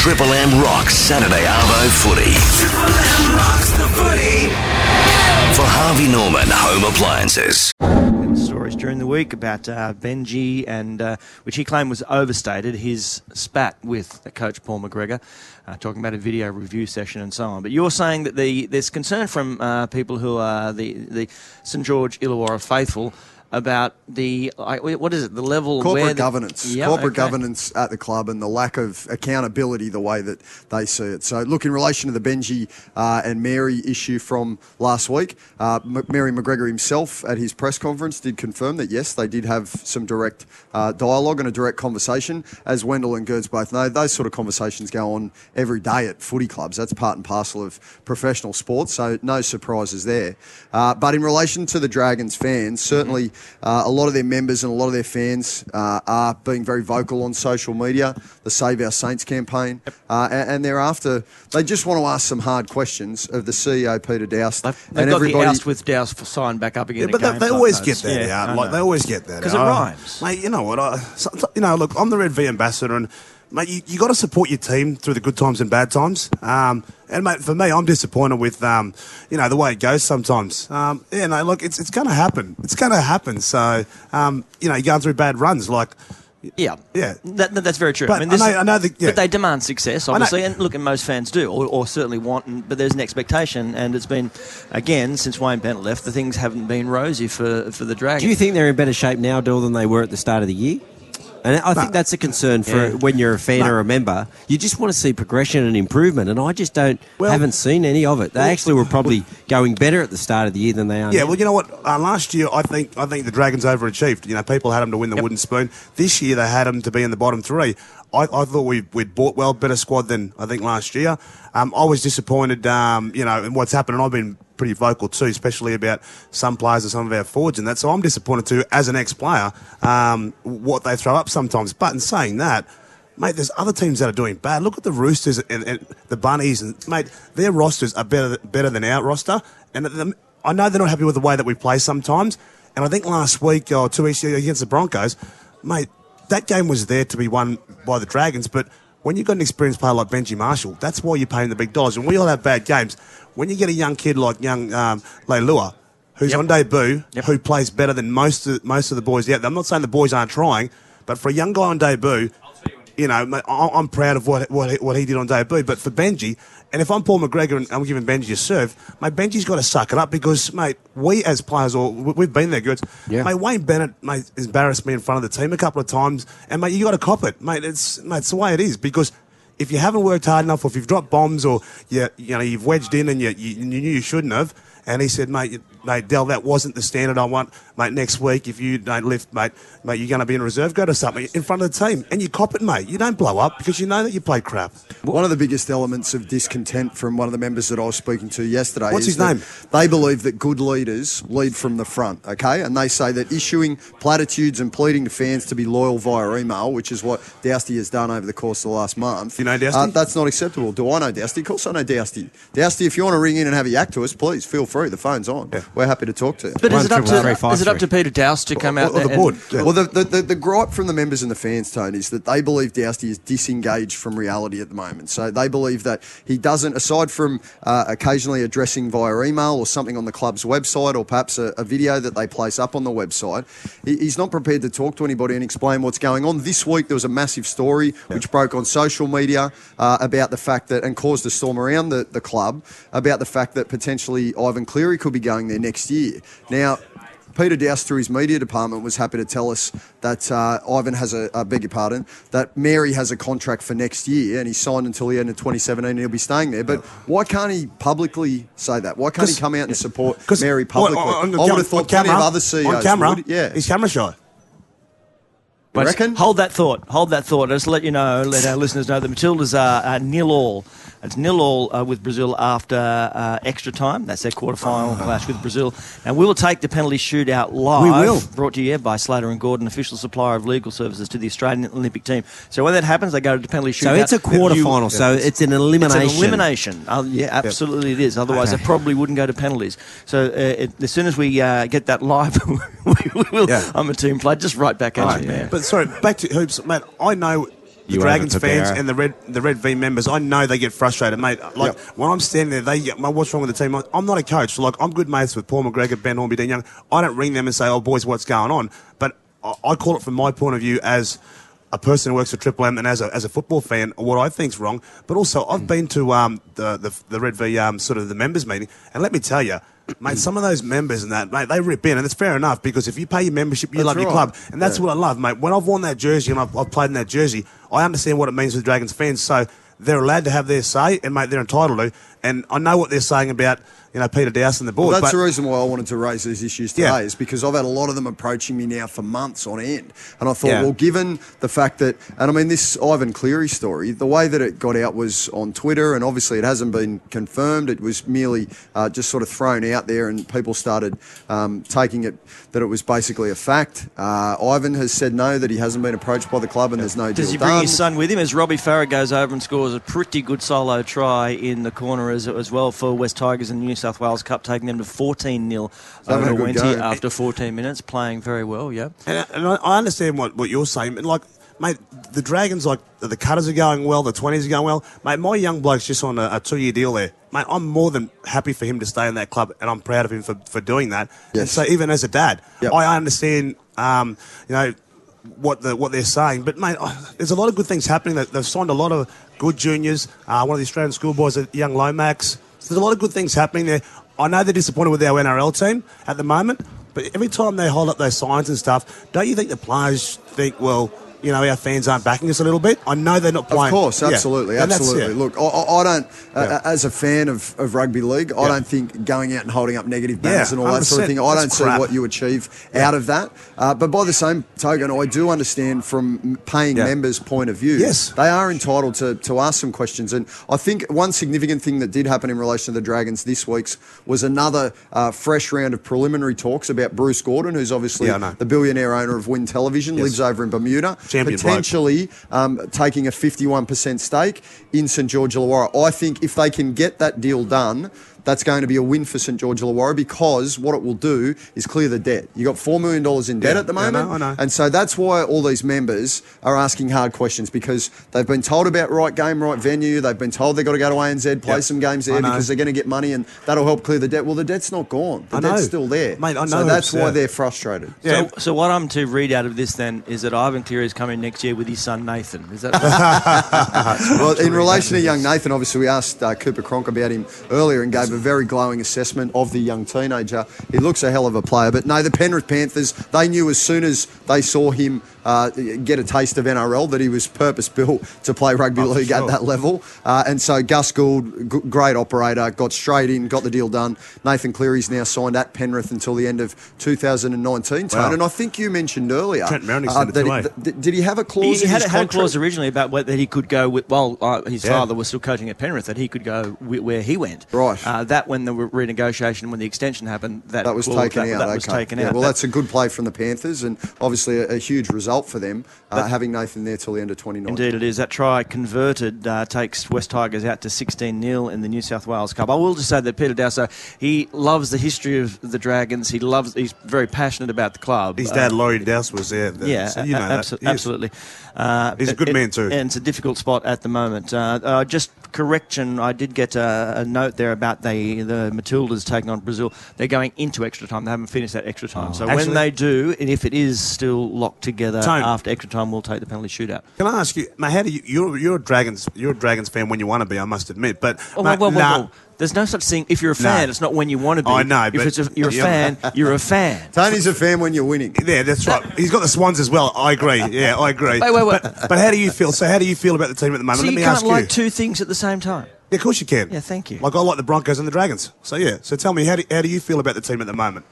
Triple M rocks Saturday Arvo footy. Triple M rocks the footy. For Harvey Norman Home Appliances. stories during the week about uh, Benji and uh, which he claimed was overstated his spat with coach Paul McGregor, uh, talking about a video review session and so on. But you're saying that the there's concern from uh, people who are the the St George Illawarra faithful about the like, what is it the level corporate the- governance, corporate okay. governance at the club, and the lack of accountability the way that they see it. So, look in relation to the Benji uh, and Mary issue from last week, uh, M- Mary McGregor himself at his press conference did confirm that yes, they did have some direct uh, dialogue and a direct conversation. As Wendell and Gerds both know, those sort of conversations go on every day at footy clubs. That's part and parcel of professional sports. So, no surprises there. Uh, but in relation to the Dragons fans, certainly uh, a lot of their members and a lot of their fans uh, are being very vocal on social media. The Save Our Saints campaign, uh, and, and thereafter they just want to ask some hard questions of the CEO Peter Doust They've, they've and got everybody. the oust with Doust for sign back up again. Yeah, but they, again, they always knows. get that Yeah, out. I Like know. they always get that 'Cause out. Because it rhymes. mate. You know what? I, so- you know, look, I'm the Red V ambassador, and mate, you, you got to support your team through the good times and bad times. Um, and mate, for me, I'm disappointed with um, you know the way it goes sometimes. Um, yeah, no, look, it's it's going to happen. It's going to happen. So um, you know, you're going through bad runs, like. Yeah, Yeah. that, that- that's very true. But I mean, I know- I know that- yeah. but they demand success, obviously, and look, and most fans do, or, or certainly want. And, but there's an expectation, and it's been again since Wayne Bennett left, the things haven't been rosy for for the Dragons. Do you think they're in better shape now, Dill, than they were at the start of the year? And I think that's a concern for Yeah. when you're a fan or a member. You just want to see progression and improvement, and I just don't Well- haven't seen any of it. They actually were probably going better at the start of the year than they are Yeah, now. well, you know what? Uh, last year, I think I think the Dragons overachieved. You know, people had them to win the wooden spoon. This year, they had them to be in the bottom three. I, I thought we, we'd bought well, better squad than I think last year. Um, I was disappointed, um, you know, in what's happened, and I've been pretty vocal too, especially about some players and some of our forwards and that. So I'm disappointed too, as an ex-player, um, what they throw up sometimes. But in saying that, Mate, there's other teams that are doing bad. Look at the Roosters and, and the Bunnies, and mate, their rosters are better better than our roster. And the, I know they're not happy with the way that we play sometimes. And I think last week or two weeks ago against the Broncos, mate, that game was there to be won by the Dragons. But when you've got an experienced player like Benji Marshall, that's why you're paying the big dollars. And we all have bad games. When you get a young kid like young um, Leilua, who's Yep. on debut, Yep. who plays better than most of, most of the boys out there. I'm not saying the boys aren't trying, but for a young guy on debut, you know, I- I'm proud of what what he, what he did on debut. But for Benji, and if I'm Paul McGregor and I'm giving Benji a serve, mate, Benji's got to suck it up because, mate, we as players, or we- we've been there, good. Yeah. Mate, Wayne Bennett, mate, embarrassed me in front of the team a couple of times, and mate, you got to cop it, mate. It's mate, it's the way it is because. If you haven't worked hard enough, or if you've dropped bombs, or you, you know you've wedged in and you, you, you knew you shouldn't have, and he said, mate, mate, Dell, that wasn't the standard I want, mate. Next week, if you don't lift, mate, mate, you're going to be in reserve. Go to something in front of the team, and you cop it, mate. You don't blow up because you know that you play crap. One of the biggest elements of discontent from one of the members that I was speaking to yesterday What's is his name? They believe that good leaders lead from the front, okay? And they say that issuing platitudes and pleading to fans to be loyal via email, which is what Dousty has done over the course of the last month. You know Dousty? Uh, that's not acceptable. Do I know Dousty? Of course I know Dousty. Dousty, if you want to ring in and have a yak to us, please feel free. Through the phone's on. We're happy to talk to you. But is it up to is it up to Peter Doust to come out or the board. and- Yeah. Well, the, the, the, the gripe from the members and the fans, Tone, is that they believe Dousty is disengaged from reality at the moment. So they believe that he doesn't, aside from uh, occasionally addressing via email or something on the club's website or perhaps a, a video that they place up on the website, he, he's not prepared to talk to anybody and explain what's going on. This week there was a massive story which broke on social media uh, about the fact that, and caused a storm around the, the club, about the fact that potentially Ivan Cleary could be going there next year. Now, Peter Doust, through his media department, was happy to tell us that uh, Ivan has a, I beg your pardon, that Mary has a contract for next year and he's signed until the end of 2017 and he'll be staying there. But why can't he publicly say that? Why can't he come out and support Mary on- publicly? on- on I would have thought on plenty camera- of other CEOs on camera. would. Yeah. he's camera shy. You reckon? Hold that thought. Hold that thought. Just let you know, let our listeners know, the Matildas are uh, nil all. It's nil all uh, with Brazil after uh, extra time. That's their quarter-final clash with Brazil. And we will take the penalty shootout live. We will. Brought to you by Slater and Gordon, official supplier of legal services to the Australian Olympic team. So when that happens, they go to the penalty shootout. So it's a quarter You- final. So it's an elimination. It's an elimination. Uh, yeah, absolutely it is. Otherwise, Okay. it probably wouldn't go to penalties. So uh, it, as soon as we uh, get that live, we will. Yeah. I'm a team player. Just right back at you, man. But sorry, back to hoops, mate. I know the You Dragons fans and the Red the Red V members, I know they get frustrated, mate. Like Yep. when I'm standing there, they get, "Mate, what's wrong with the team? I'm not a coach, so like I'm good mates with Paul McGregor, Ben Hornby, Dean Young. I don't ring them and say, "Oh, boys, what's going on?" But I, I call it from my point of view as a person who works for Triple M and as a, as a football fan, what I think's wrong. But also, I've been to um, the, the the Red V um, sort of the members meeting, and let me tell you. Mate, some of those members and that, mate, they rip in, and it's fair enough because if you pay your membership, you That's love your club, and that's what I love, mate. When I've worn that jersey and I've, I've played in that jersey, I understand what it means for the Dragons fans. So they're allowed to have their say, and mate, they're entitled to. And I know what they're saying about you know Peter Doust and the board. Well, that's but the reason why I wanted to raise these issues today, Yeah. is because I've had a lot of them approaching me now for months on end. And I thought, Yeah. well, given the fact that, and I mean, this Ivan Cleary story, the way that it got out was on Twitter, and obviously it hasn't been confirmed. It was merely uh, just sort of thrown out there, and people started um, taking it that it was basically a fact. Uh, Ivan has said no, that he hasn't been approached by the club, and there's no Does deal he bring done. his son with him as Robbie Farah goes over and scores a pretty good solo try in the corner as, as well for West Tigers in the New South Wales Cup, taking them to 14 0 over a Wenty after 14 minutes, playing very well, yeah. And, and I, I understand what, what you're saying, but like, mate, the Dragons, like, the cutters are going well, the 20s are going well. Mate, my young bloke's just on a, a two year deal there. Mate, I'm more than happy for him to stay in that club, and I'm proud of him for, for doing that. And so, even as a dad, Yep. I understand, um, you know, what the what they're saying. But mate, oh, there's a lot of good things happening. They've signed a lot of good juniors. Uh, one of the Australian schoolboys, a young Lomax. So there's a lot of good things happening there. I know they're disappointed with our NRL team at the moment, but every time they hold up those signs and stuff, don't you think the players think, well, you know, our fans aren't backing us a little bit? I know they're not playing. Of course, absolutely, that's- absolutely. yeah. Look, I, I don't, uh, Yeah. as a fan of, of rugby league, I Yeah. don't think going out and holding up negative banners Yeah, and all that sort of thing, I don't That's see what you achieve out of that. Uh, but by the same token, I do understand from paying Yeah. members' point of view, Yes. they are entitled to, to ask some questions. And I think one significant thing that did happen in relation to the Dragons this week's was another uh, fresh round of preliminary talks about Bruce Gordon, who's obviously Yeah, the billionaire owner of Win Television, Yes. lives over in Bermuda, Champion potentially um, taking a 51% stake in St George Illawarra. I think if they can get that deal done, that's going to be a win for St George Illawarra because what it will do is clear the debt. You've got $4 million in debt Yeah, at the yeah, I moment. know, I know. And so that's why all these members are asking hard questions because they've been told about right game, right venue. They've been told they've got to go to ANZ, play Yep. some games there because they're going to get money and that'll help clear the debt. Well, the debt's not gone. The I debt's know. still there. Mate, I So that's why yeah. they're frustrated. Yeah. So, so what I'm to read out of this then is that Ivan Cleary is coming next year with his son Nathan. Is that well, in relation to young Nathan, obviously we asked uh, Cooper Cronk about him earlier and gave a very glowing assessment of the young teenager. He looks a hell of a player, but no, the Penrith Panthers they knew as soon as they saw him uh, get a taste of NRL that he was purpose built to play rugby Oh, for league at that level, uh, and so Gus Gould, g- great operator, got straight in, got the deal done. Nathan Cleary's now signed at Penrith until the end of 2019. Tone, Wow. and I think you mentioned earlier Trent Merrin uh, signed it that he- th- did he have a clause he, in had, his had a contract? clause originally about whether he could go with, well, uh, his Yeah. father was still coaching at Penrith, that he could go wi- where he went. Right. Uh, that when the re- renegotiation, when the extension happened, that, That was clause- taken that, out. That was taken yeah, out. Well, that's a good play from the Panthers, and obviously a, a huge result for them uh, having Nathan there till the end of 2019. Indeed, it is. That try converted uh, takes West Tigers out to 16 0 in the New South Wales Cup. I will just say that Peter Dowso, he loves the history of the Dragons. He loves. He's very passionate about the club. His Uh, dad, Laurie Doust, was there. yeah, so you know a- that. abso- He absolutely. Uh, He's a good it- man too. and it's a difficult spot at the moment. Uh, uh, just correction, I did get a, a note there about the the Matildas taking on Brazil. They're going into extra time. They haven't finished that extra time. so Oh. Actually- when they do, and if it is still locked together Tone. after extra time, we'll take the penalty shootout. Can I ask you, mate? How do you? You're, you're a Dragons. You're a Dragons fan when you want to be. I must admit, but Oh, mate, whoa, whoa, whoa, nah, whoa. There's no such thing. If you're a fan, No. it's not when you want to be. I know, If but- it's a, you're a fan, you're a fan. Tony's a fan when you're winning. Yeah, that's right. He's got the Swans as well. I agree. Yeah, I agree. Wait, wait, wait. But, but how do you feel? So, how do you feel about the team at the moment? So Let you me can't ask like you. two things at the same time. Yeah, of course you can. Yeah, thank you. Like I like the Broncos and the Dragons. So yeah. So tell me, how do, how do you feel about the team at the moment?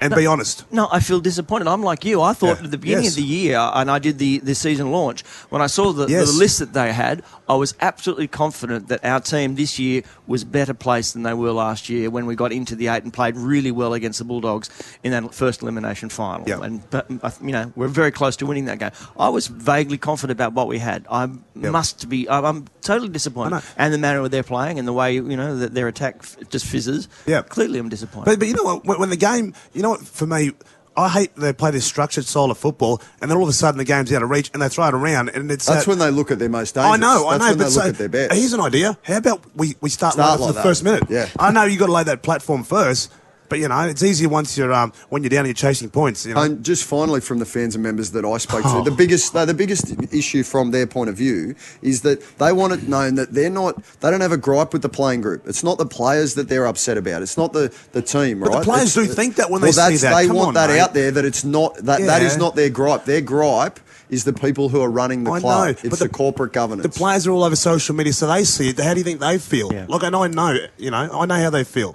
And be honest. No, I feel disappointed. I'm like you. I thought Yeah. at the beginning Yes. of the year, and I did the, the season launch, when I saw the, Yes. the list that they had, I was absolutely confident that our team this year was better placed than they were last year when we got into the eight and played really well against the Bulldogs in that first elimination final. Yeah. And, but, you know, we're very close to winning that game. I was vaguely confident about what we had. I must be, I'm, I'm totally disappointed. And the manner they're playing and the way, you know, that their attack just fizzes. Yeah. Clearly, I'm disappointed. But, but you know what? When the game, you know what? For me, I hate they play this structured style of football, and then all of a sudden the game's out of reach, and they throw it around, and it's That's that- when they look at their most dangerous. I know, I know, but they so, at their bets. here's an idea. How about we, we start, Start like like the that. first minute? Yeah. I know you got to lay that platform first, but you know it's easier once you're um, when you're down and you're chasing points. You know, And just finally, from the fans and members that I spoke Oh. to, the biggest the biggest issue from their point of view is that they want it known that they're not they don't have a gripe with the playing group. It's not the players that they're upset about. It's not the, the team, But the right? players It's- do think that when well, they see that. They Come want on, that mate. out there that it's not that that is not their gripe. Their gripe is the people who are running the I club. know, it's but the, the- corporate governance. the players are all over social media, so they see it. How do you think they feel? Yeah. Look, I know, I know, you know, I know how they feel.